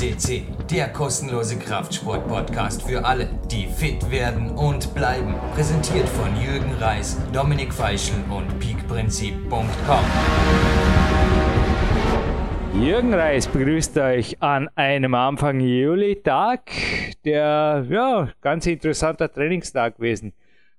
CC, der kostenlose Kraftsport-Podcast für alle, die fit werden und bleiben. Präsentiert von Jürgen Reis, Dominik Feischl und peakprinzip.com. Jürgen Reis begrüßt euch an einem Anfang Juli-Tag, der ja ganz interessanter Trainingstag gewesen.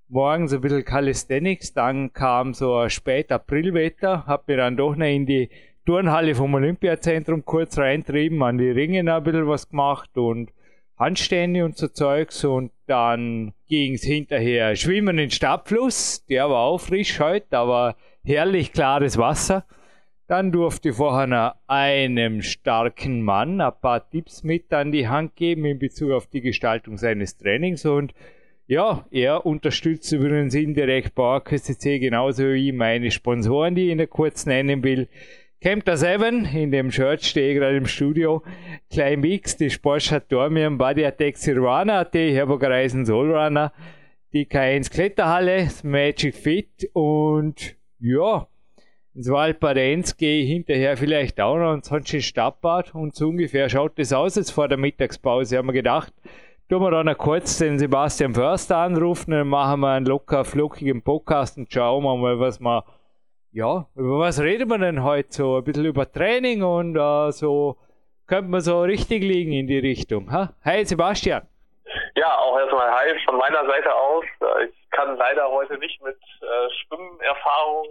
Morgens ein bisschen Calisthenics, dann kam so ein spät Aprilwetter, hab mir dann doch noch in die Turnhalle vom Olympiazentrum kurz reintrieben, an die Ringe noch ein bisschen was gemacht und Handstände und so Zeugs und dann ging es hinterher schwimmen in den Stabfluss, der war auch frisch heute, aber herrlich klares Wasser. Dann durfte ich vorher einem starken Mann ein paar Tipps mit an die Hand geben in Bezug auf die Gestaltung seines Trainings und ja, er unterstützt übrigens indirekt PowerQuest genauso wie meine Sponsoren, die ich Ihnen kurz nennen will. Camper 7, in dem Shirt stehe ich gerade im Studio. Klein Mix, die Sportstadt Dormium, Body Attack Sirvana, die Reisen Soulrunner, die K1 Kletterhalle, Magic Fit und ja, ins Waldbadenz gehe ich hinterher vielleicht auch noch und sonst in Stadtbad und so ungefähr schaut das aus jetzt vor der Mittagspause. Haben wir gedacht, tun wir dann noch kurz den Sebastian Förster anrufen, dann machen wir einen locker flockigen Podcast und schauen wir mal, was wir ja, über was reden wir denn heute so? Ein bisschen über Training und uh, so könnte man so richtig liegen in die Richtung. Ha? Hi Sebastian. Ja, auch erstmal hi von meiner Seite aus. Äh, ich kann leider heute nicht mit äh, Schwimmerfahrung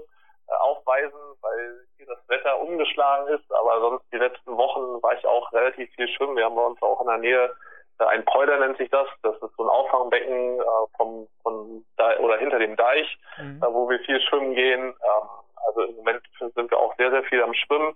äh, aufweisen, weil hier das Wetter umgeschlagen ist. Aber sonst die letzten Wochen war ich auch relativ viel schwimmen. Wir haben bei uns auch in der Nähe äh, ein Polder nennt sich das. Das ist so ein Auffangbecken äh, vom, von oder hinter dem Deich, mhm. wo wir viel schwimmen gehen. Ähm, also im Moment sind wir auch sehr, sehr viel am Schwimmen.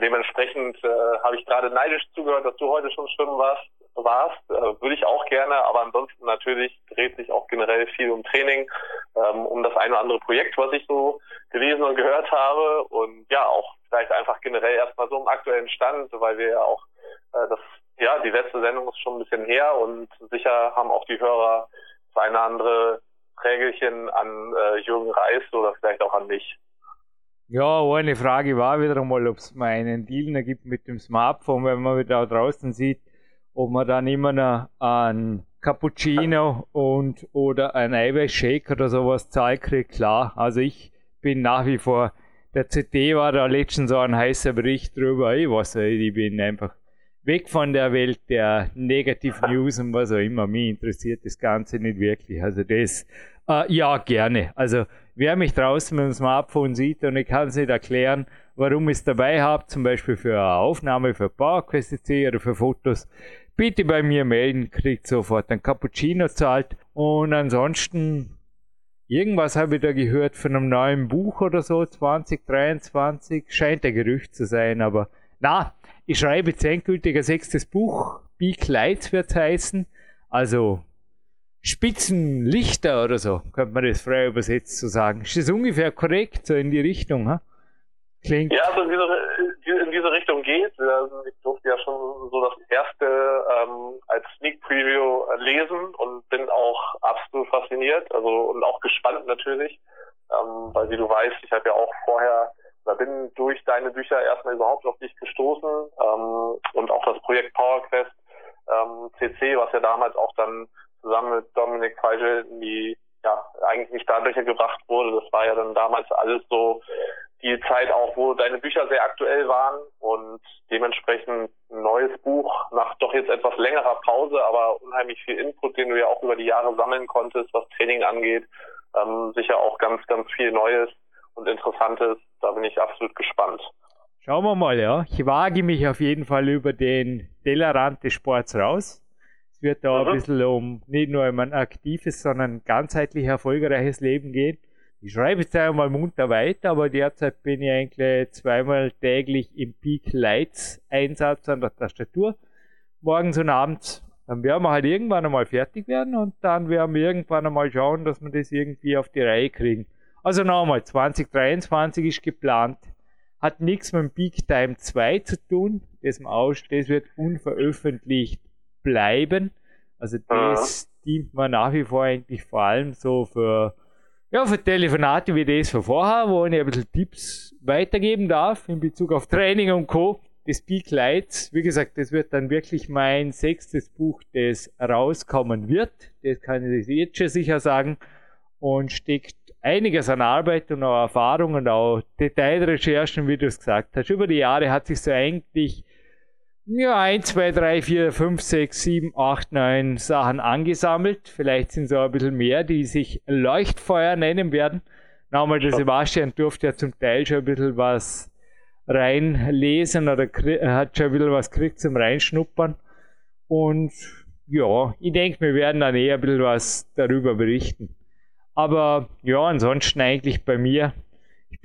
Dementsprechend äh, habe ich gerade neidisch zugehört, dass du heute schon schwimmen warst. warst. Äh, würde ich auch gerne, aber ansonsten natürlich dreht sich auch generell viel um Training, ähm, um das eine oder andere Projekt, was ich so gelesen und gehört habe. Und ja, auch vielleicht einfach generell erstmal so im aktuellen Stand, weil wir ja auch äh, das, ja, die letzte Sendung ist schon ein bisschen her und sicher haben auch die Hörer das eine andere Trägelchen an äh, Jürgen Reis oder vielleicht auch an mich. Ja, eine Frage war wieder einmal, ob es mal einen Deal gibt mit dem Smartphone, wenn man wieder draußen sieht, ob man dann immer noch einen Cappuccino und oder ein Eiweißshake oder sowas Zeit kriegt. Klar, also ich bin nach wie vor, der CT war da letztens so ein heißer Bericht drüber, ich weiß nicht, ich bin einfach weg von der Welt der Negativ News und was auch immer. Mich interessiert das Ganze nicht wirklich. Also das, äh, ja, gerne. Also wer mich draußen mit dem Smartphone sieht und ich kann es nicht erklären, warum ich es dabei habe, zum Beispiel für eine Aufnahme für PowerQuest oder für Fotos, bitte bei mir melden, kriegt sofort ein Cappuccino zahlt. Und ansonsten, irgendwas habe ich da gehört von einem neuen Buch oder so, 2023, scheint ein Gerücht zu sein, aber na, ich schreibe jetzt endgültig ein sechstes Buch, Big Lights wird es heißen, also Spitzenlichter oder so, könnte man das frei übersetzt so sagen. Ist das ungefähr korrekt, so in die Richtung, ha? Klingt. Ja, also in diese, in diese Richtung geht. Ich durfte ja schon so das erste ähm, als Sneak Preview lesen und bin auch absolut fasziniert, also und auch gespannt natürlich, ähm, weil wie du weißt, ich habe ja auch vorher oder bin durch deine Bücher erstmal überhaupt auf dich gestoßen ähm, und auch das Projekt PowerQuest ähm, CC, was ja damals auch dann zusammen mit Dominik in die, ja, eigentlich die Startlöcher gebracht wurde. Das war ja dann damals alles so die Zeit auch, wo deine Bücher sehr aktuell waren und dementsprechend ein neues Buch nach doch jetzt etwas längerer Pause, aber unheimlich viel Input, den du ja auch über die Jahre sammeln konntest, was Training angeht. Ähm, sicher auch ganz, ganz viel Neues und Interessantes. Da bin ich absolut gespannt. Schauen wir mal, ja. Ich wage mich auf jeden Fall über den Tellerrand des Sports raus. Es wird da mhm. ein bisschen um nicht nur um ein aktives, sondern ganzheitlich erfolgreiches Leben gehen. Ich schreibe jetzt einmal munter weiter, aber derzeit bin ich eigentlich zweimal täglich im Peak Lights Einsatz an der Tastatur. Morgens und abends. Dann werden wir halt irgendwann einmal fertig werden und dann werden wir irgendwann einmal schauen, dass wir das irgendwie auf die Reihe kriegen. Also nochmal, 2023 ist geplant. Hat nichts mit dem Peak Time 2 zu tun. Das, das wird unveröffentlicht bleiben. Also das dient man nach wie vor eigentlich vor allem so für, ja, für Telefonate wie das von vorher, wo ich ein bisschen Tipps weitergeben darf in Bezug auf Training und Co. des Peak Lights. Wie gesagt, das wird dann wirklich mein sechstes Buch, das rauskommen wird. Das kann ich jetzt schon sicher sagen. Und steckt einiges an Arbeit und auch Erfahrung und auch Detailrecherchen, wie du es gesagt hast. Über die Jahre hat sich so eigentlich ja, 1, 2, 3, 4, 5, 6, 7, 8, 9 Sachen angesammelt. Vielleicht sind es auch ein bisschen mehr, die sich Leuchtfeuer nennen werden. Nochmal, der Sebastian durfte ja zum Teil schon ein bisschen was reinlesen oder hat schon ein bisschen was gekriegt zum Reinschnuppern. Und ja, ich denke, wir werden dann eher ein bisschen was darüber berichten. Aber ja, ansonsten eigentlich bei mir.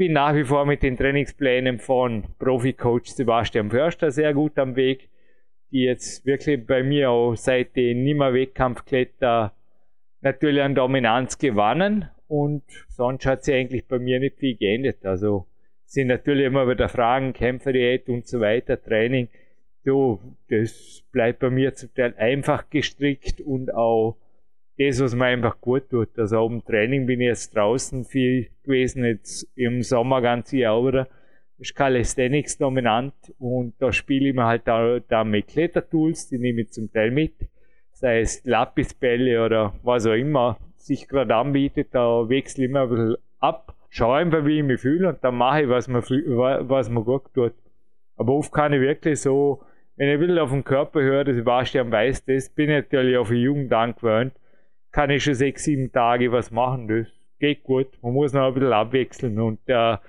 Bin nach wie vor mit den Trainingsplänen von Profi-Coach Sebastian Förster sehr gut am Weg, die jetzt wirklich bei mir auch seit den Nimmer-Wettkampfkletter natürlich an Dominanz gewonnen und sonst hat sich eigentlich bei mir nicht viel geändert. Also sind natürlich immer wieder Fragen, Kämpferdiät und so weiter, Training. Du, das bleibt bei mir zum Teil einfach gestrickt und auch das, was mir einfach gut tut. Also auch im Training bin ich jetzt draußen viel gewesen, jetzt im Sommer ganz Jahr wieder. Ist Calisthenics dominant und da spiele ich mir halt da, da mit Klettertools, die nehme ich zum Teil mit. Sei es Lapisbälle oder was auch immer sich gerade anbietet, da wechsle ich mir ein bisschen ab, schaue einfach, wie ich mich fühle und dann mache ich, was mir, was mir gut tut. Aber oft kann ich wirklich so, wenn ich ein bisschen auf den Körper höre, das Sebastian weiß das, bin ich natürlich auf die Jugend angewöhnt, kann ich schon sechs, sieben Tage was machen, das geht gut. Man muss noch ein bisschen abwechseln und der,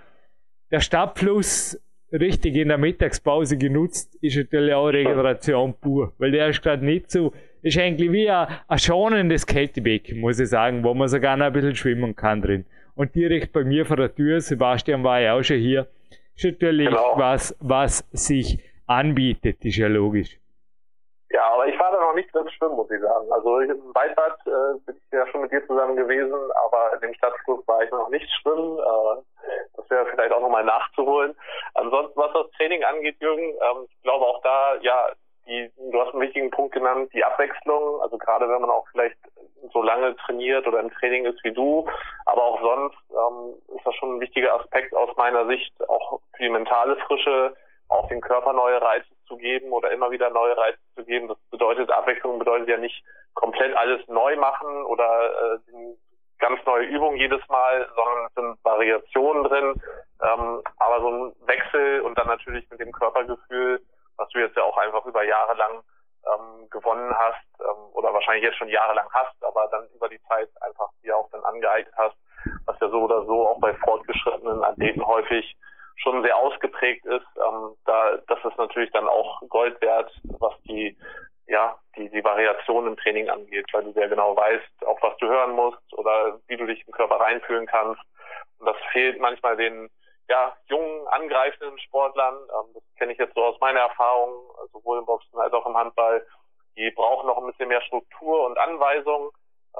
der Stadtfluss richtig in der Mittagspause genutzt, ist natürlich auch Regeneration pur, weil der ist gerade nicht so, ist eigentlich wie ein, ein schonendes Kältebecken, muss ich sagen, wo man sogar noch ein bisschen schwimmen kann drin. Und direkt bei mir vor der Tür, Sebastian war ja auch schon hier, ist natürlich genau. was, was sich anbietet, ist ja logisch. Ja, aber ich war noch nicht drin schwimmen, muss ich sagen. Also im Waldbad äh, bin ich ja schon mit dir zusammen gewesen, aber in dem Stadtfluss war ich noch nicht schwimmen. Äh, das wäre vielleicht auch nochmal nachzuholen. Ansonsten, was das Training angeht, Jürgen, ähm, ich glaube auch da, ja, die, du hast einen wichtigen Punkt genannt, die Abwechslung. Also gerade wenn man auch vielleicht so lange trainiert oder im Training ist wie du, aber auch sonst ähm, ist das schon ein wichtiger Aspekt aus meiner Sicht, auch für die mentale Frische, auch den Körper neue Reize zu geben oder immer wieder neue Reize zu geben. Das bedeutet, Abwechslung bedeutet ja nicht komplett alles neu machen oder äh, ganz neue Übungen jedes Mal, sondern es sind Variationen drin. Ähm, aber so ein Wechsel und dann natürlich mit dem Körpergefühl, was du jetzt ja auch einfach über Jahre lang ähm, gewonnen hast ähm, oder wahrscheinlich jetzt schon jahrelang hast, aber dann über die Zeit einfach dir auch dann angeeignet hast, was ja so oder so auch bei fortgeschrittenen Athleten häufig schon sehr ausgeprägt ist, ähm, da das ist natürlich dann auch Gold wert, was die ja die die Variation im Training angeht, weil du sehr genau weißt, auf was du hören musst oder wie du dich im Körper reinfühlen kannst. Und das fehlt manchmal den ja, jungen, angreifenden Sportlern. Ähm, das kenne ich jetzt so aus meiner Erfahrung, sowohl im Boxen als auch im Handball. Die brauchen noch ein bisschen mehr Struktur und Anweisung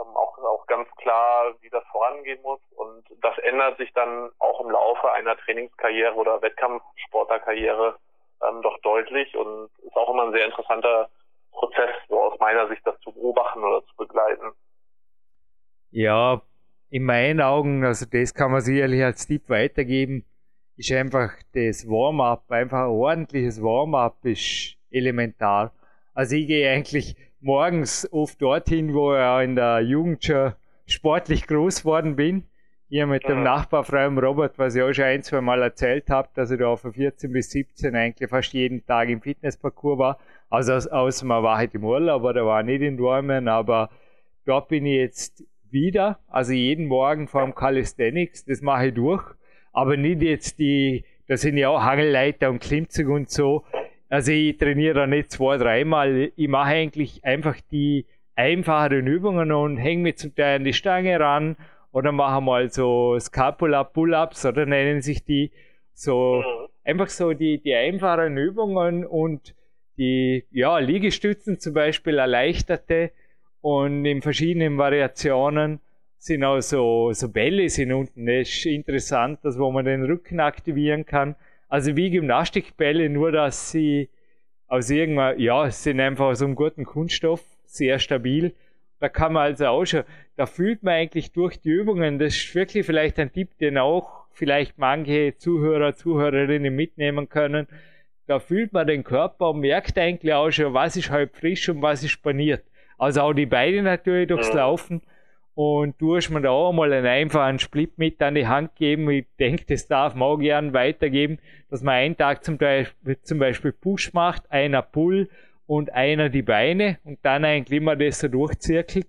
ähm, auch, auch ganz klar, wie das vorangehen muss. Und das ändert sich dann auch im Laufe einer Trainingskarriere oder Wettkampfsportlerkarriere ähm, doch deutlich und ist auch immer ein sehr interessanter Prozess, so aus meiner Sicht, das zu beobachten oder zu begleiten. Ja, in meinen Augen, also das kann man sicherlich als Tipp weitergeben, ist einfach das Warm-up, einfach ein ordentliches Warm-up ist elementar. Also ich gehe eigentlich morgens oft dorthin, wo ich in der Jugend schon sportlich groß worden bin. Hier mit dem mhm. Nachbarfreien Robert, was ich auch schon ein, zwei Mal erzählt habe, dass ich da von 14 bis 17 eigentlich fast jeden Tag im Fitnessparcours war. Also außer man war halt im Urlaub, aber da war nicht in Dormen, aber dort bin ich jetzt wieder, also jeden Morgen vor dem Calisthenics, das mache ich durch, aber nicht jetzt die, da sind ja auch Hangelleiter und Klimmzug und so, also ich trainiere da nicht zwei, dreimal. Ich mache eigentlich einfach die einfacheren Übungen und hänge mich zum Teil an die Stange ran oder mache mal so Scapula Pull-ups oder nennen sich die so mhm. einfach so die, die einfachen Übungen und die ja, Liegestützen zum Beispiel erleichterte und in verschiedenen Variationen sind auch so, so Bälle sind unten. Das ist interessant, dass wo man den Rücken aktivieren kann. Also wie Gymnastikbälle, nur dass sie aus irgendwann, ja, sind einfach aus einem guten Kunststoff, sehr stabil. Da kann man also auch schon, da fühlt man eigentlich durch die Übungen, das ist wirklich vielleicht ein Tipp, den auch vielleicht manche Zuhörer, Zuhörerinnen mitnehmen können. da fühlt man den Körper und merkt eigentlich auch schon, was ist halb frisch und was ist paniert. Also auch die Beine natürlich durchs Laufen. Und du hast mir da auch mal einen einfachen Split mit an die Hand geben. Ich denke, das darf man auch gern weitergeben, dass man einen Tag zum Beispiel, zum Beispiel Push macht, einer Pull und einer die Beine und dann eigentlich immer das so durchzirkelt.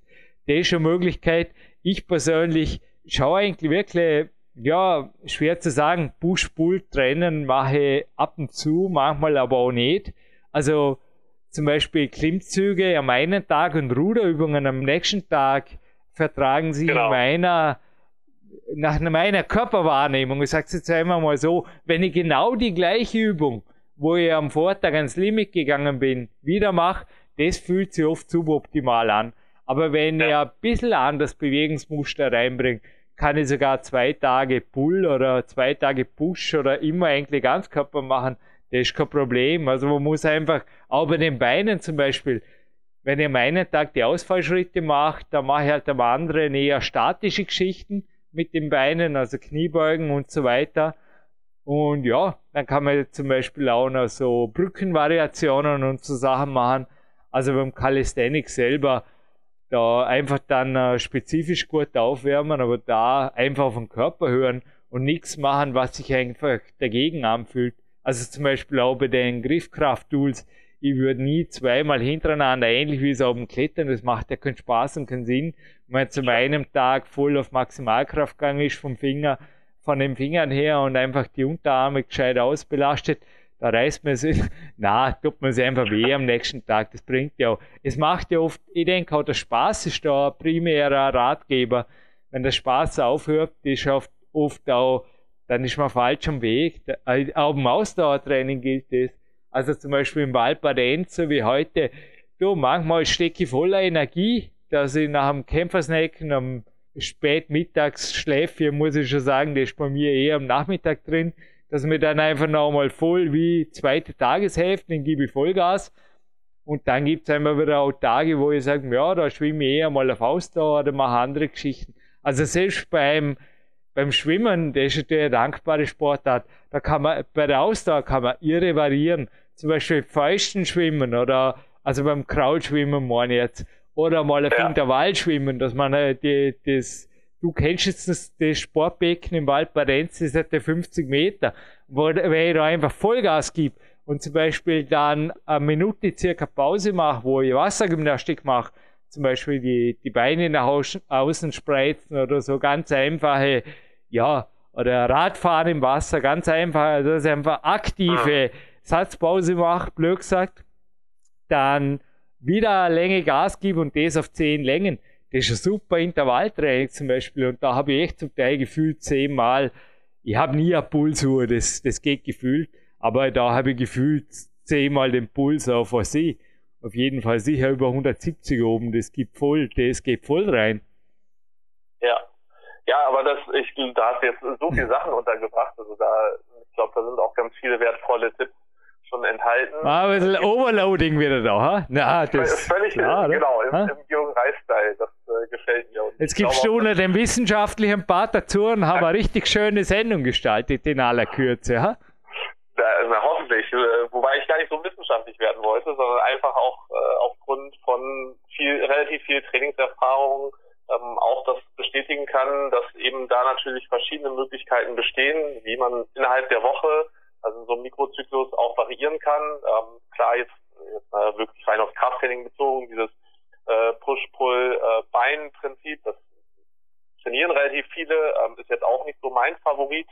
Das ist eine Möglichkeit. Ich persönlich schaue eigentlich wirklich, ja, schwer zu sagen, Push-Pull-Trennen mache ab und zu, manchmal aber auch nicht. Also zum Beispiel Klimmzüge am einen Tag und Ruderübungen am nächsten Tag vertragen sich genau. in meiner nach meiner Körperwahrnehmung, ich sage es jetzt einmal mal so, wenn ich genau die gleiche Übung, wo ich am Vortag ans Limit gegangen bin, wieder mache, das fühlt sich oft suboptimal an. Aber wenn ja. ich ein bisschen anders Bewegungsmuster reinbringe, kann ich sogar zwei Tage Pull oder zwei Tage Push oder immer eigentlich Ganzkörper machen. Das ist kein Problem. Also man muss einfach, auch bei den Beinen zum Beispiel, wenn ich am einen Tag die Ausfallschritte mache, dann mache ich halt am anderen eher statische Geschichten mit den Beinen, also Kniebeugen und so weiter. Und ja, dann kann man zum Beispiel auch noch so Brückenvariationen und so Sachen machen. Also beim Calisthenics selber da einfach dann äh, spezifisch gut aufwärmen, aber da einfach auf den Körper hören und nichts machen, was sich einfach dagegen anfühlt. Also zum Beispiel auch bei den Griffkraft-Tools. Ich würde nie zweimal hintereinander, ähnlich wie es auf dem Klettern, das macht ja keinen Spaß und keinen Sinn. Wenn man zum einem Tag voll auf Maximalkraft gegangen ist vom Finger, von den Fingern her und einfach die Unterarme gescheit ausbelastet, da reißt man sich, na, tut man sich einfach weh am nächsten Tag. Das bringt ja auch. Es macht ja oft, ich denke auch, der Spaß ist da ein primärer Ratgeber. Wenn der Spaß aufhört, ist oft, oft auch, dann ist man falsch am Weg. Auch im Ausdauertraining gilt das. Also zum Beispiel im Valparenz, so wie heute, du, manchmal stecke ich voller Energie, dass ich nach dem Kämpfersnacken am Spätmittagsschläfchen, muss ich schon sagen, das ist bei mir eher am Nachmittag drin dass mir dann einfach nochmal voll wie zweite Tageshälfte, dann gebe ich Vollgas. Und dann gibt es einmal wieder auch Tage, wo ich sage, ja, da schwimme ich eher mal auf Ausdauer oder mache andere Geschichten. Also selbst beim, beim Schwimmen, das ist natürlich eine dankbare Sportart, da kann man, bei der Ausdauer kann man irre variieren. Zum Beispiel Fäusten schwimmen oder, also beim Kraulschwimmen meine ich jetzt, oder mal auf ja. Intervallschwimmen, dass man halt die, das, du kennst jetzt das, das Sportbecken im Wald Barenz, das hat ja 50 Meter, wo, wenn ich da einfach Vollgas gebe und zum Beispiel dann eine Minute circa Pause mache, wo ich Wassergymnastik mache, zum Beispiel die, die Beine nach außen spreizen oder so ganz einfache, ja, oder Radfahren im Wasser, ganz einfach, also dass ich einfach aktive Satzpause mache, blöd gesagt, dann wieder Länge Gas gebe und das auf 10 Längen das ist ein super Intervalltraining zum Beispiel und da habe ich echt zum Teil gefühlt zehnmal, ich habe nie eine Pulsuhr, das, das geht gefühlt, aber da habe ich gefühlt zehnmal den Puls auf was ich. Auf jeden Fall sicher über 170 oben, das gibt voll, das geht voll rein. Ja. Ja, aber das, ich, da hast du jetzt so viele Sachen untergebracht, also da, ich glaube, da sind auch ganz viele wertvolle Tipps schon enthalten. Ah, ein bisschen Overloading wieder da, ha? Na, das völlig klar, genau, im, im Jürgen Reis-Style. Das äh, gefällt mir. Und Jetzt gibst du unter dem wissenschaftlichen Part dazu und haben eine richtig schöne Sendung gestaltet in aller Kürze, ha? Da, na, hoffentlich. Äh, wobei ich gar nicht so wissenschaftlich werden wollte, sondern einfach auch äh, aufgrund von viel, relativ viel Trainingserfahrung ähm, auch das bestätigen kann, dass eben da natürlich verschiedene Möglichkeiten bestehen, wie man innerhalb der Woche also so ein Mikrozyklus auch variieren kann. Ähm, klar, jetzt, jetzt äh, wirklich rein auf Krafttraining bezogen, dieses äh, Push-Pull-Bein-Prinzip, das trainieren relativ viele, ähm, ist jetzt auch nicht so mein Favorit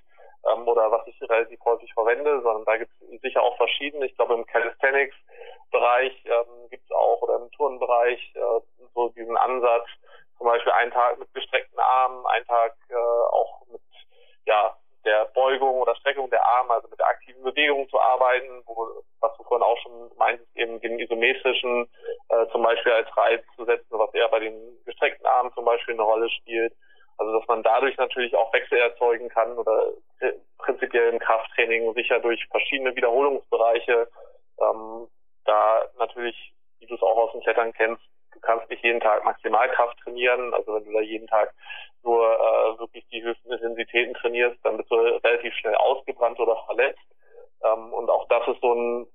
ähm, oder was ich relativ häufig verwende, sondern da gibt es sicher auch verschiedene. Ich glaube im Calisthenics-Bereich ähm, gibt es auch oder im Turnbereich äh, so diesen Ansatz, zum Beispiel einen Tag mit gestreckten Armen, einen Tag äh, auch mit ja der Beugung oder Streckung der Arme, also mit der aktiven Bewegung zu arbeiten, wo, was du vorhin auch schon meintest, eben den isometrischen äh, zum Beispiel als Reiz zu setzen, was eher bei den gestreckten Armen zum Beispiel eine Rolle spielt. Also dass man dadurch natürlich auch Wechsel erzeugen kann oder prinzipiell im Krafttraining sicher durch verschiedene Wiederholungsbereiche ähm, da natürlich, wie du es auch aus dem Klettern kennst, du kannst nicht jeden Tag Maximalkraft trainieren. Also wenn du da jeden Tag nur äh, wirklich die höchsten Intensitäten trainierst, dann bist du relativ schnell ausgebrannt oder verletzt. Ähm, und auch das ist so ein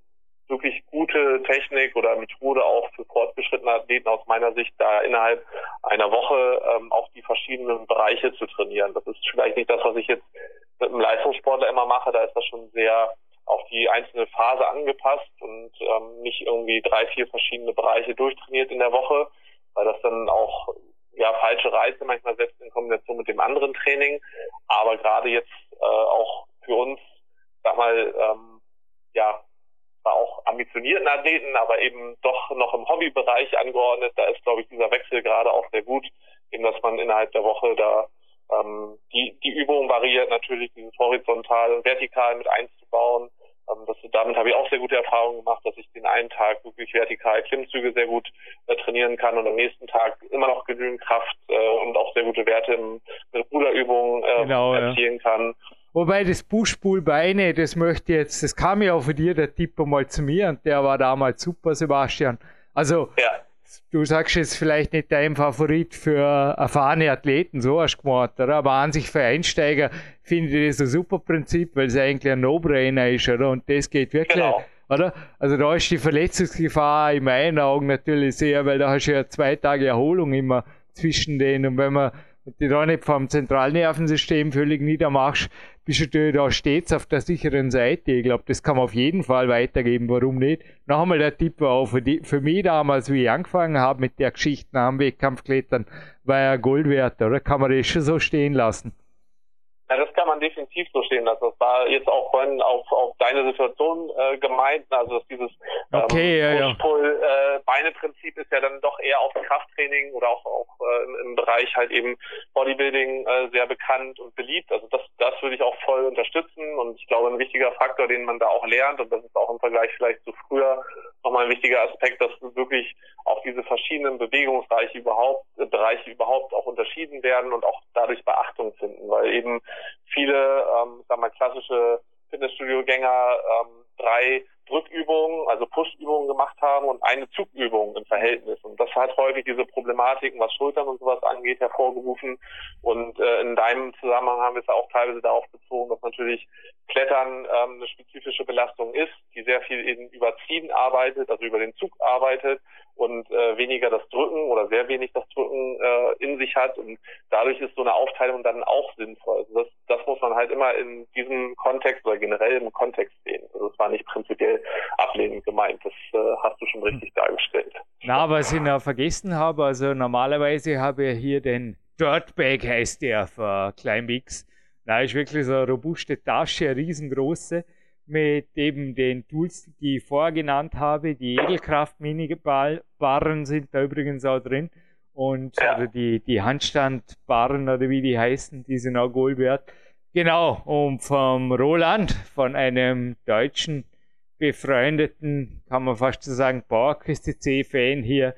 wirklich gute Technik oder Methode auch für fortgeschrittene Athleten aus meiner Sicht, da innerhalb einer Woche ähm, auch die verschiedenen Bereiche zu trainieren. Das ist vielleicht nicht das, was ich jetzt mit einem Leistungssportler immer mache. Da ist das schon sehr auf die einzelne Phase angepasst und ähm, nicht irgendwie drei, vier verschiedene Bereiche durchtrainiert in der Woche, weil das dann auch ja falsche Reize manchmal setzt in Kombination mit dem anderen Training. Aber gerade jetzt äh, auch für uns, sag mal, ähm, ja, auch ambitionierten Athleten, aber eben doch noch im Hobbybereich angeordnet. Da ist, glaube ich, dieser Wechsel gerade auch sehr gut, eben dass man innerhalb der Woche da ähm, die, die Übung variiert, natürlich dieses horizontal und vertikal mit einzubauen. Ähm, das, damit habe ich auch sehr gute Erfahrungen gemacht, dass ich den einen Tag wirklich vertikal Klimmzüge sehr gut äh, trainieren kann und am nächsten Tag immer noch genügend Kraft äh, und auch sehr gute Werte im, mit Ruderübungen äh, genau, erzielen ja. kann. Wobei das Buschpool-Beine, das möchte jetzt, das kam ja auch von dir, der Tipp mal zu mir und der war damals super, Sebastian. Also, ja. du sagst jetzt vielleicht nicht dein Favorit für erfahrene Athleten, so hast du gemacht, oder? Aber an sich für Einsteiger finde ich das ein super Prinzip, weil es eigentlich ein No-Brainer ist, oder? Und das geht wirklich. Genau. Oder? Also da ist die Verletzungsgefahr in meinen Augen natürlich sehr, weil da hast du ja zwei Tage Erholung immer zwischen denen. Und wenn man die da nicht vom Zentralnervensystem völlig niedermachst, bist du da stets auf der sicheren Seite. Ich glaube, das kann man auf jeden Fall weitergeben. Warum nicht? Noch einmal der Tipp auch für, die, für mich damals, wie ich angefangen habe mit der Geschichte am Wettkampfklettern, war ja Gold wert, oder? Kann man das schon so stehen lassen? Ja, das kann man definitiv so stehen lassen. Das war jetzt auch vorhin auf, auf deine Situation äh, gemeint. Also dass dieses okay, ähm, ja, Push-Pull äh, Beine-Prinzip ist ja dann doch eher auf Krafttraining oder auch, auch äh, im, im Bereich halt eben Bodybuilding äh, sehr bekannt und beliebt. Also das, das würde ich auch voll unterstützen und ich glaube ein wichtiger Faktor, den man da auch lernt und das ist auch im Vergleich vielleicht zu früher nochmal ein wichtiger Aspekt, dass wirklich auch diese verschiedenen Bewegungsbereiche überhaupt, äh, Bereiche überhaupt auch unterschieden werden und auch dadurch Beachtung finden, weil eben viele, ähm, sag mal, klassische Fitnessstudio-Gänger ähm, drei Drückübungen, also Push-Übungen gemacht haben und eine Zugübung im Verhältnis. Und das hat häufig diese Problematiken, was Schultern und sowas angeht, hervorgerufen. Und äh, in deinem Zusammenhang haben wir es auch teilweise darauf bezogen, dass natürlich Klettern ähm, eine spezifische Belastung ist, die sehr viel eben über Ziehen arbeitet, also über den Zug arbeitet und äh, weniger das Drücken oder sehr wenig das Drücken äh, in sich hat. Und dadurch ist so eine Aufteilung dann auch sinnvoll. Also das, das muss man halt immer in diesem Kontext oder generell im Kontext sehen. Also es war nicht prinzipiell ablehnend gemeint. Das äh, hast du schon richtig dargestellt. Na, was ich noch vergessen habe, also normalerweise habe ich hier den Dirtbag heißt der für Climbix. Da ist wirklich so eine robuste Tasche, eine riesengroße mit eben den Tools, die ich vorher genannt habe. Die Edelkraft-Mini-Barren sind da übrigens auch drin. Und ja. oder die, die Handstandbarren oder wie die heißen, die sind auch Gold wert. Genau, und vom Roland, von einem deutschen befreundeten, kann man fast so sagen, Bauerküste C-Fan hier,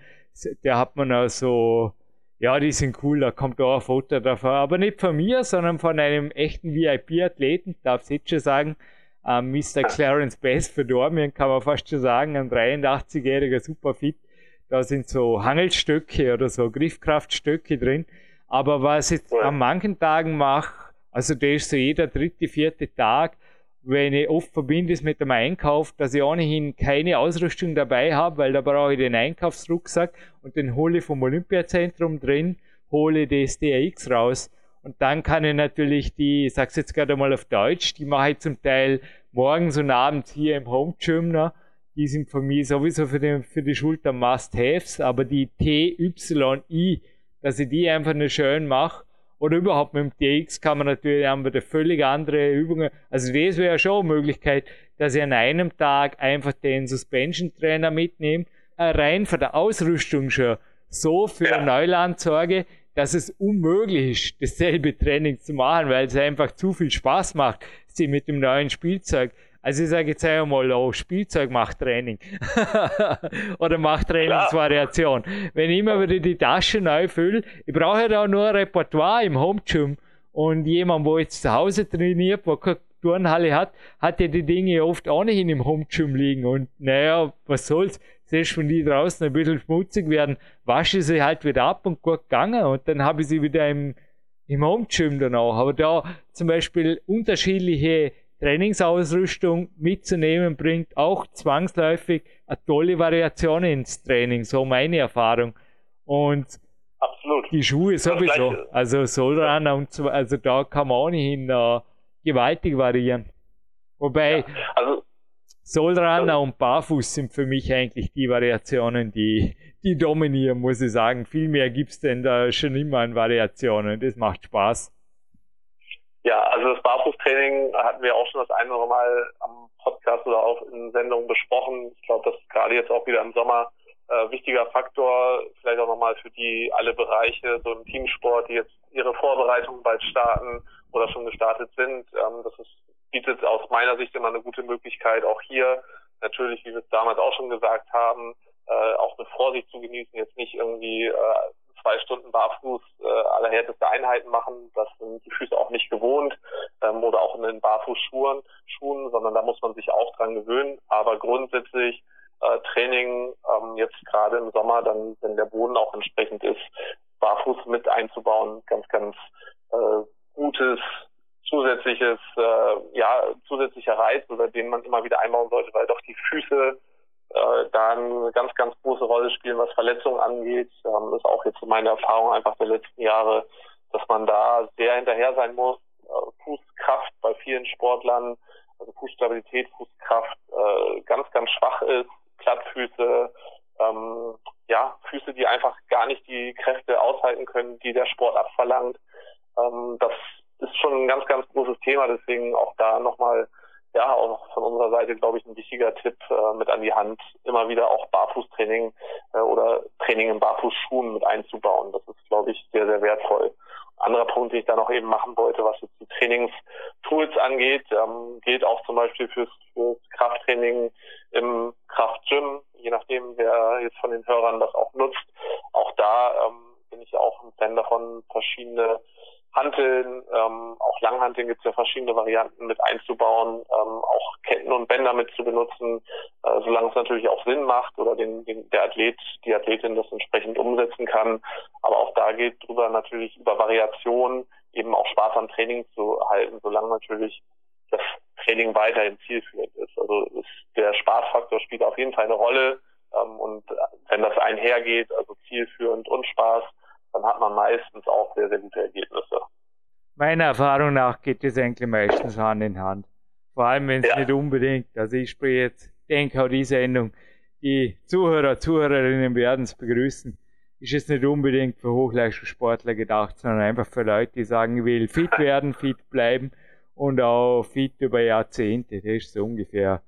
der hat man auch so, ja, die sind cool, da kommt auch ein Foto davon, aber nicht von mir, sondern von einem echten VIP-Athleten, darf ich jetzt schon sagen, ähm, Mr. Clarence Bass für Dormien, kann man fast schon sagen, ein 83-jähriger Superfit. Da sind so Hangelstöcke oder so Griffkraftstöcke drin. Aber was ich an manchen Tagen mache, also das ist so jeder dritte, vierte Tag, wenn ich oft verbinde es mit dem Einkauf, dass ich ohnehin keine Ausrüstung dabei habe, weil da brauche ich den Einkaufsrucksack und den hole ich vom Olympiazentrum drin, hole das DRX raus und dann kann ich natürlich die, ich sag's jetzt gerade mal auf Deutsch, die mache ich zum Teil morgens und abends hier im Home Gym. Die sind für mich sowieso für, den, für die Schulter Must-Haves, aber die TYI, dass ich die einfach nur schön mache, oder überhaupt mit dem TX kann man natürlich, haben wir da völlig andere Übungen. Also das wäre schon eine Möglichkeit, dass ich an einem Tag einfach den Suspension Trainer mitnehme, äh, rein von der Ausrüstung schon so für ja. Neuland sorge, dass es unmöglich ist, dasselbe Training zu machen, weil es einfach zu viel Spaß macht, sie mit dem neuen Spielzeug. Also ich sage jetzt einmal, oh, Spielzeug macht Training. Oder macht Trainingsvariation. Wenn ich immer wieder die Tasche neu fülle, ich brauche ja da nur ein Repertoire im Home Gym. Und jemand, wo jetzt zu Hause trainiert, wo keine Turnhalle hat, hat ja die Dinge oft ohnehin im Home Gym liegen. Und naja, was soll's? selbst wenn die draußen ein bisschen schmutzig werden, wasche ich sie halt wieder ab und gut gegangen und dann habe ich sie wieder im, im Home Gym dann auch. Aber da zum Beispiel unterschiedliche Trainingsausrüstung mitzunehmen, bringt auch zwangsläufig eine tolle Variation ins Training, so meine Erfahrung. Und Absolut. die Schuhe sowieso, also Solrunner und so, also da kann man ohnehin uh, gewaltig variieren. Wobei, ja, also, Solrunner und Barfuß sind für mich eigentlich die Variationen, die, die dominieren, muss ich sagen. Viel mehr gibt es denn da schon immer an Variationen. Das macht Spaß. Ja, also das Barfußtraining hatten wir auch schon das eine oder Mal am Podcast oder auch in Sendungen besprochen. Ich glaube, das ist gerade jetzt auch wieder im Sommer äh, wichtiger Faktor, vielleicht auch nochmal für die alle Bereiche, so im Teamsport, die jetzt ihre Vorbereitungen bald starten oder schon gestartet sind. Ähm, das ist, bietet aus meiner Sicht immer eine gute Möglichkeit, auch hier natürlich, wie wir es damals auch schon gesagt haben, äh, auch mit Vorsicht zu genießen, jetzt nicht irgendwie äh, zwei Stunden barfuß äh, allerhärteste Einheiten machen. Das sind die Füße auch nicht gewohnt ähm, oder auch in den Barfußschuhen, Schuhen, sondern da muss man sich auch dran gewöhnen. Aber grundsätzlich äh, Training ähm, jetzt gerade im Sommer, dann wenn der Boden auch entsprechend ist, barfuß mit einzubauen, ganz, ganz äh, gutes zusätzliches, äh, ja, zusätzlicher Reiz, oder den man immer wieder einbauen sollte, weil doch die Füße äh, da eine ganz, ganz große Rolle spielen, was Verletzungen angeht. Ähm, ist auch jetzt meine Erfahrung einfach der letzten Jahre, dass man da sehr hinterher sein muss. Äh, Fußkraft bei vielen Sportlern, also Fußstabilität, Fußkraft äh, ganz, ganz schwach ist, Plattfüße, ähm, ja, Füße, die einfach gar nicht die Kräfte aushalten können, die der Sport abverlangt. Ähm, das ist schon ein ganz, ganz großes Thema, deswegen auch da nochmal ja, auch von unserer Seite, glaube ich, ein wichtiger Tipp äh, mit an die Hand, immer wieder auch Barfußtraining äh, oder Training in Barfußschuhen mit einzubauen. Das ist, glaube ich, sehr, sehr wertvoll. Anderer Punkt, den ich da noch eben machen wollte, was jetzt die Trainingstools angeht, ähm, gilt auch zum Beispiel fürs, fürs Krafttraining im Kraftgym, je nachdem, wer jetzt von den Hörern das auch nutzt. Auch da ähm, bin ich auch ein Fan davon, verschiedene Hanteln, ähm, auch Langhanteln gibt es ja verschiedene Varianten mit einzubauen, ähm, auch Ketten und Bänder mit zu benutzen, äh, solange es natürlich auch Sinn macht oder den, den, der Athlet, die Athletin das entsprechend umsetzen kann. Aber auch da geht drüber natürlich über Variation eben auch Spaß am Training zu halten, solange natürlich das Training weiterhin zielführend ist. Also ist, der Spaßfaktor spielt auf jeden Fall eine Rolle. Ähm, und wenn das einhergeht, also zielführend und Spaß, dann hat man meistens auch sehr, sehr gute Ergebnisse. Meiner Erfahrung nach geht es eigentlich meistens Hand in Hand. Vor allem, wenn es ja. nicht unbedingt, also ich spreche jetzt, denke auch die Sendung, die Zuhörer, Zuhörerinnen werden es begrüßen. Ist es nicht unbedingt für Hochleistungssportler gedacht, sondern einfach für Leute, die sagen, ich will fit werden, fit bleiben und auch fit über Jahrzehnte. Das ist so ungefähr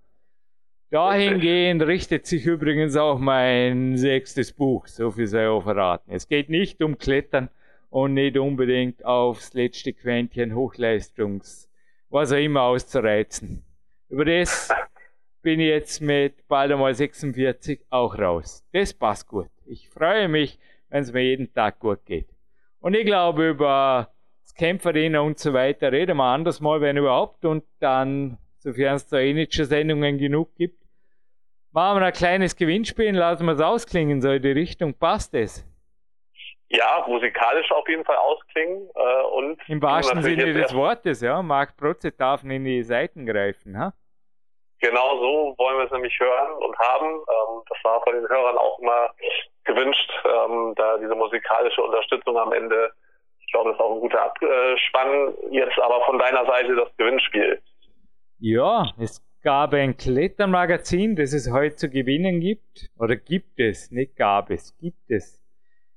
Dahingehend richtet sich übrigens auch mein sechstes Buch, so viel sei auch verraten. Es geht nicht um Klettern und nicht unbedingt aufs letzte Quäntchen Hochleistungs, was auch immer auszureizen. Über das bin ich jetzt mit bald einmal 46 auch raus. Das passt gut. Ich freue mich, wenn es mir jeden Tag gut geht. Und ich glaube, über das Kämpferinnen und so weiter reden wir anders mal, wenn überhaupt. Und dann, sofern es da eh nicht schon Sendungen genug gibt, Machen wir ein kleines Gewinnspiel, lassen wir es ausklingen, so in die Richtung. Passt es? Ja, musikalisch auf jeden Fall ausklingen. Äh, und Im wahrsten Sinne des Wortes, ja. Marc Protze darf in die Seiten greifen, ha? Genau so wollen wir es nämlich hören und haben. Ähm, das war von den Hörern auch immer gewünscht, ähm, da diese musikalische Unterstützung am Ende. Ich glaube, das ist auch ein guter Abspann. Jetzt aber von deiner Seite das Gewinnspiel. Ja, es gab ein Klettermagazin, das es heute zu gewinnen gibt. Oder gibt es, nicht gab es, gibt es.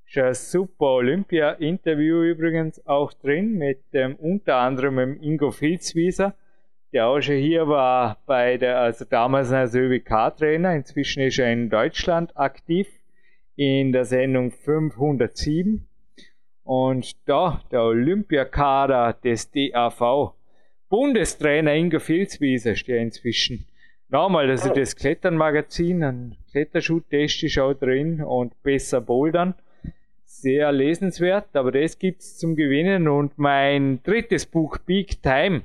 Ist ein super Olympia-Interview übrigens auch drin mit dem unter anderem dem Ingo Filzwieser, der auch schon hier war bei der, also damals als ÖWK-Trainer, inzwischen ist er in Deutschland aktiv in der Sendung 507. Und da der Olympiakader des DAV Bundestrainer Ingo Filzwieser steht inzwischen. Nochmal, also das Kletternmagazin, ein Kletterschuh-Test ist auch drin und besser bouldern. Sehr lesenswert, aber das gibt's zum Gewinnen und mein drittes Buch, Big Time.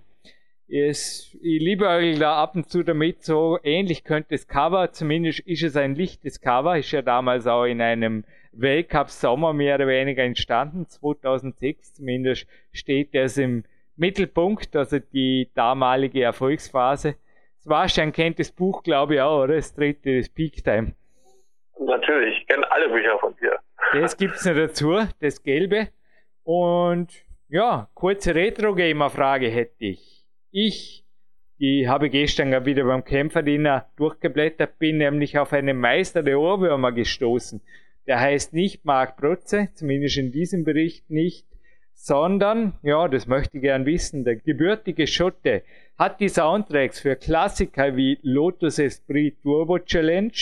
Ist, ich liebe euch da ab und zu damit, so ähnlich könnte das Cover, zumindest ist es ein lichtes Cover, ist ja damals auch in einem Weltcup Sommer mehr oder weniger entstanden, 2006 zumindest steht es im Mittelpunkt, also die damalige Erfolgsphase. Sebastian kennt das Buch, glaube ich, auch, oder? Das dritte, das Peak Time. Natürlich, ich kenne alle Bücher von dir. Das gibt es noch dazu, das Gelbe. Und ja, kurze Retro-Gamer-Frage hätte ich. Ich, die habe gestern wieder beim Kämpferdiener durchgeblättert, bin nämlich auf einen Meister der Ohrwürmer gestoßen. Der heißt nicht Marc Protze, zumindest in diesem Bericht nicht, sondern, ja, das möchte ich gern wissen, der gebürtige Schotte hat die Soundtracks für Klassiker wie Lotus Esprit Turbo Challenge,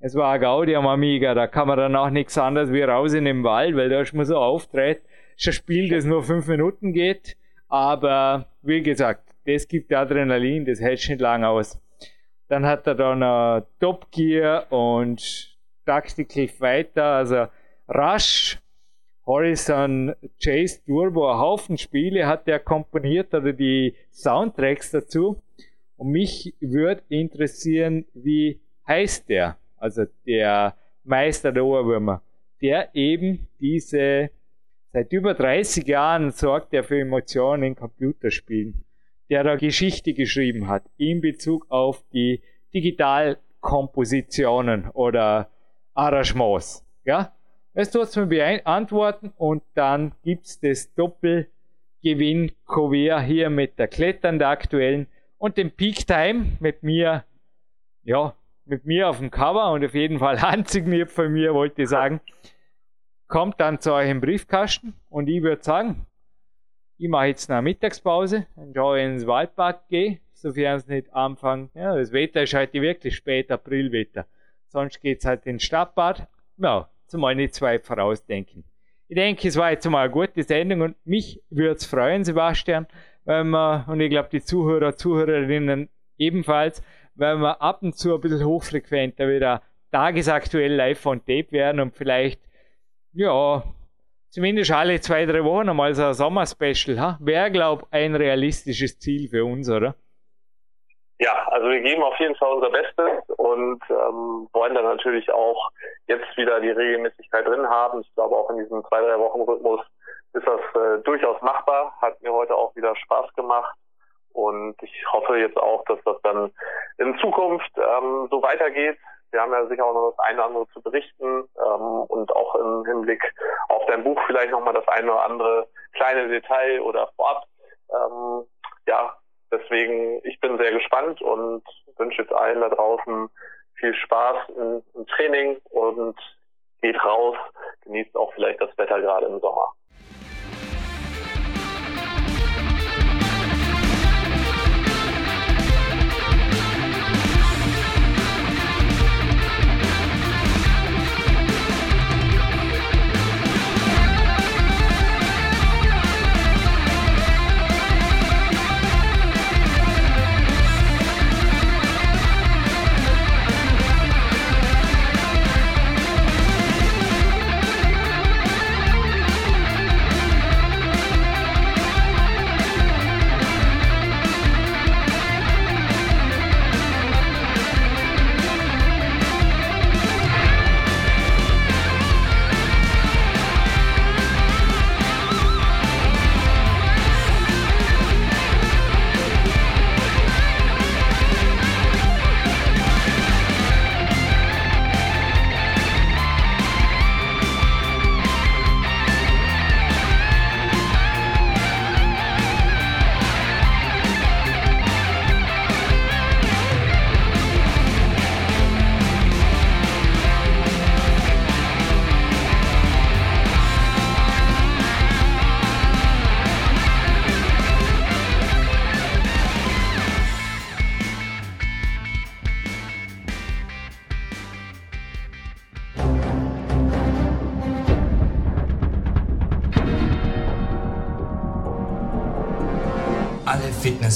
es war ein Gaudi am Amiga, da kann man dann auch nichts anderes wie raus in den Wald, weil da ist man so auftritt. Das ist ein Spiel, das nur fünf Minuten geht, aber wie gesagt, das gibt Adrenalin, das hält nicht lang aus. Dann hat er dann uh, Top Gear und Tactical Fighter, also Rush, Horizon Chase Turbo, ein Haufen Spiele hat er komponiert oder die Soundtracks dazu. Und mich würde interessieren, wie heißt der? also der Meister der Ohrwürmer, der eben diese, seit über 30 Jahren sorgt er für Emotionen in Computerspielen, der da Geschichte geschrieben hat in Bezug auf die Digitalkompositionen oder Arrangements. Ja? Das tut mir beantworten und dann gibt es das Doppelgewinn Cover hier mit der Klettern der aktuellen und dem Peak Time mit mir, ja, mit mir auf dem Cover und auf jeden Fall handsigniert von mir, wollte ich sagen, kommt dann zu euch im Briefkasten und ich würde sagen, ich mache jetzt eine Mittagspause, dann schaue ich ins Waldbad gehe, sofern es nicht anfängt. Ja, das Wetter ist heute wirklich spät Aprilwetter. Sonst geht es halt ins Stadtbad. Ja, zumal nicht zwei vorausdenken. Ich denke, es war jetzt mal eine gute Sendung und mich würde es freuen, Sebastian, wenn wir, und ich glaube die Zuhörer, Zuhörerinnen ebenfalls, weil wir ab und zu ein bisschen hochfrequenter wieder tagesaktuell live von Tape werden und vielleicht, ja, zumindest alle zwei, drei Wochen einmal so ein Sommerspecial. Wäre, glaube ich, ein realistisches Ziel für uns, oder? Ja, also wir geben auf jeden Fall unser Bestes und ähm, wollen dann natürlich auch jetzt wieder die Regelmäßigkeit drin haben. Ich glaube auch in diesem zwei, drei Wochen Rhythmus ist das äh, durchaus machbar. Hat mir heute auch wieder Spaß gemacht. Und ich hoffe jetzt auch, dass das dann in Zukunft ähm, so weitergeht. Wir haben ja sicher auch noch das eine oder andere zu berichten ähm, und auch im Hinblick auf dein Buch vielleicht nochmal das eine oder andere kleine Detail oder vorab. Ähm, ja, deswegen, ich bin sehr gespannt und wünsche jetzt allen da draußen viel Spaß im, Training und geht raus, genießt auch vielleicht das Wetter gerade im Sommer.